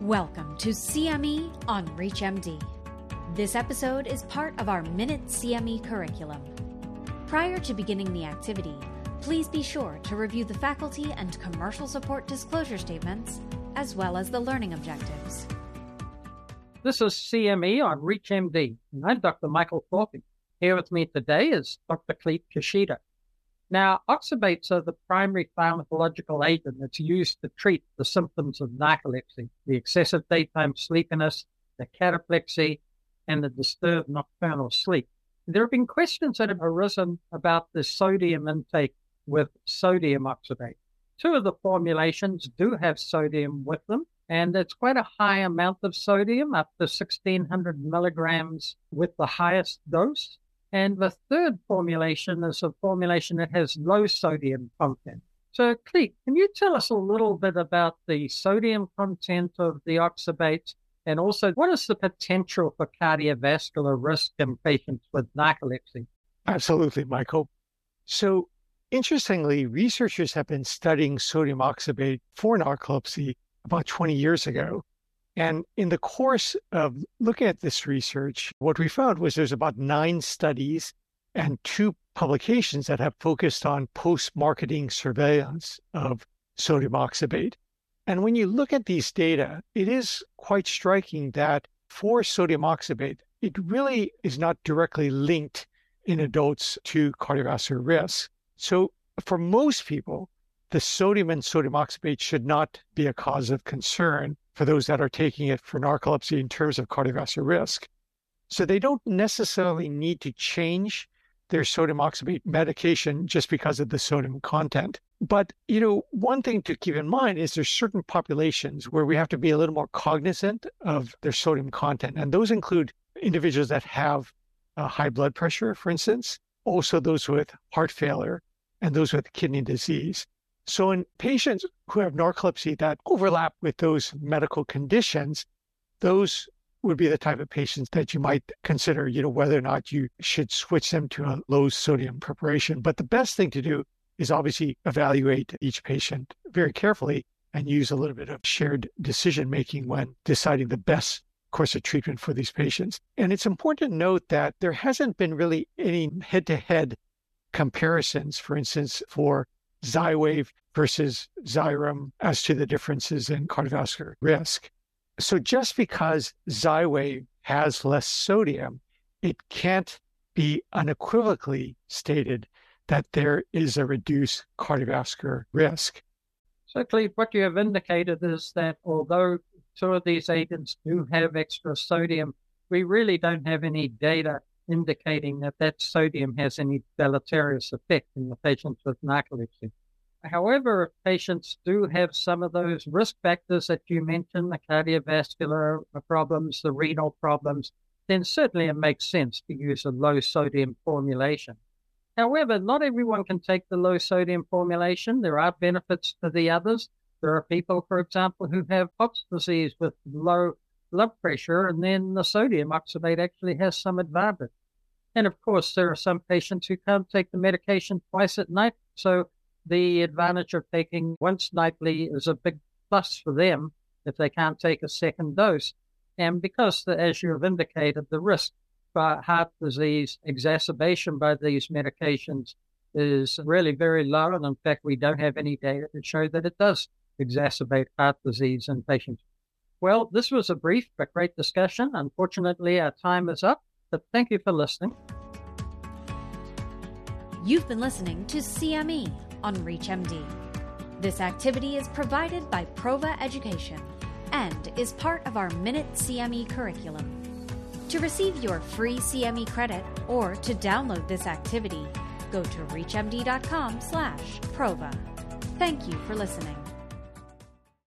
Welcome to CME on ReachMD. This episode is part of our Minute CME curriculum. Prior to beginning the activity, please be sure to review the faculty and commercial support disclosure statements, as well as the learning objectives. This is CME on ReachMD, and I'm Dr. Michael Thorpy. Here with me today is Dr. Clete Kushida. Now, oxybates are the primary pharmacological agent that's used to treat the symptoms of narcolepsy, the excessive daytime sleepiness, the cataplexy, and the disturbed nocturnal sleep. There have been questions that have arisen about the sodium intake with sodium oxybate. Two of the formulations do have sodium with them, and it's quite a high amount of sodium, up to 1600 milligrams with the highest dose. And the third formulation is a formulation that has low sodium content. So, Clete, can you tell us a little bit about the sodium content of the oxybates and also what is the potential for cardiovascular risk in patients with narcolepsy? Absolutely, Michael. So, interestingly, researchers have been studying sodium oxybate for narcolepsy about 20 years ago. And in the course of looking at this research, what we found was there's about nine studies and two publications that have focused on post marketing surveillance of sodium oxybate. And when you look at these data, it is quite striking that for sodium oxybate, it really is not directly linked in adults to cardiovascular risk. So for most people, the sodium and sodium oxybate should not be a cause of concern for those that are taking it for narcolepsy in terms of cardiovascular risk. So they don't necessarily need to change their sodium oxybate medication just because of the sodium content. But, you know, one thing to keep in mind is there's certain populations where we have to be a little more cognizant of their sodium content. And those include individuals that have uh, high blood pressure, for instance, also those with heart failure and those with kidney disease. So in patients who have narcolepsy that overlap with those medical conditions, those would be the type of patients that you might consider, you know, whether or not you should switch them to a low sodium preparation. But the best thing to do is obviously evaluate each patient very carefully and use a little bit of shared decision making when deciding the best course of treatment for these patients. And it's important to note that there hasn't been really any head to head comparisons, for instance, for Xywav versus Xyrem as to the differences in cardiovascular risk. So just because Xywav has less sodium, it can't be unequivocally stated that there is a reduced cardiovascular risk. So, Clete, what you have indicated is that although two of these agents do have extra sodium, we really don't have any data indicating that that sodium has any deleterious effect in the patients with narcolepsy. However, if patients do have some of those risk factors that you mentioned, the cardiovascular problems, the renal problems, then certainly it makes sense to use a low sodium formulation. However, not everyone can take the low sodium formulation. There are benefits to the others. There are people, for example, who have POTS disease with low blood pressure, and then the sodium oxybate actually has some advantage. And of course, there are some patients who can't take the medication twice at night. So the advantage of taking once nightly is a big plus for them if they can't take a second dose. And because, the, as you have indicated, the risk for heart disease exacerbation by these medications is really very low. And in fact, we don't have any data to show that it does exacerbate heart disease in patients. Well, this was a brief but great discussion. Unfortunately, our time is up, thank you for listening. You've been listening to CME on ReachMD. This activity is provided by Prova Education and is part of our Minute CME curriculum. To receive your free CME credit or to download this activity, go to reachmd.com/prova. Thank you for listening.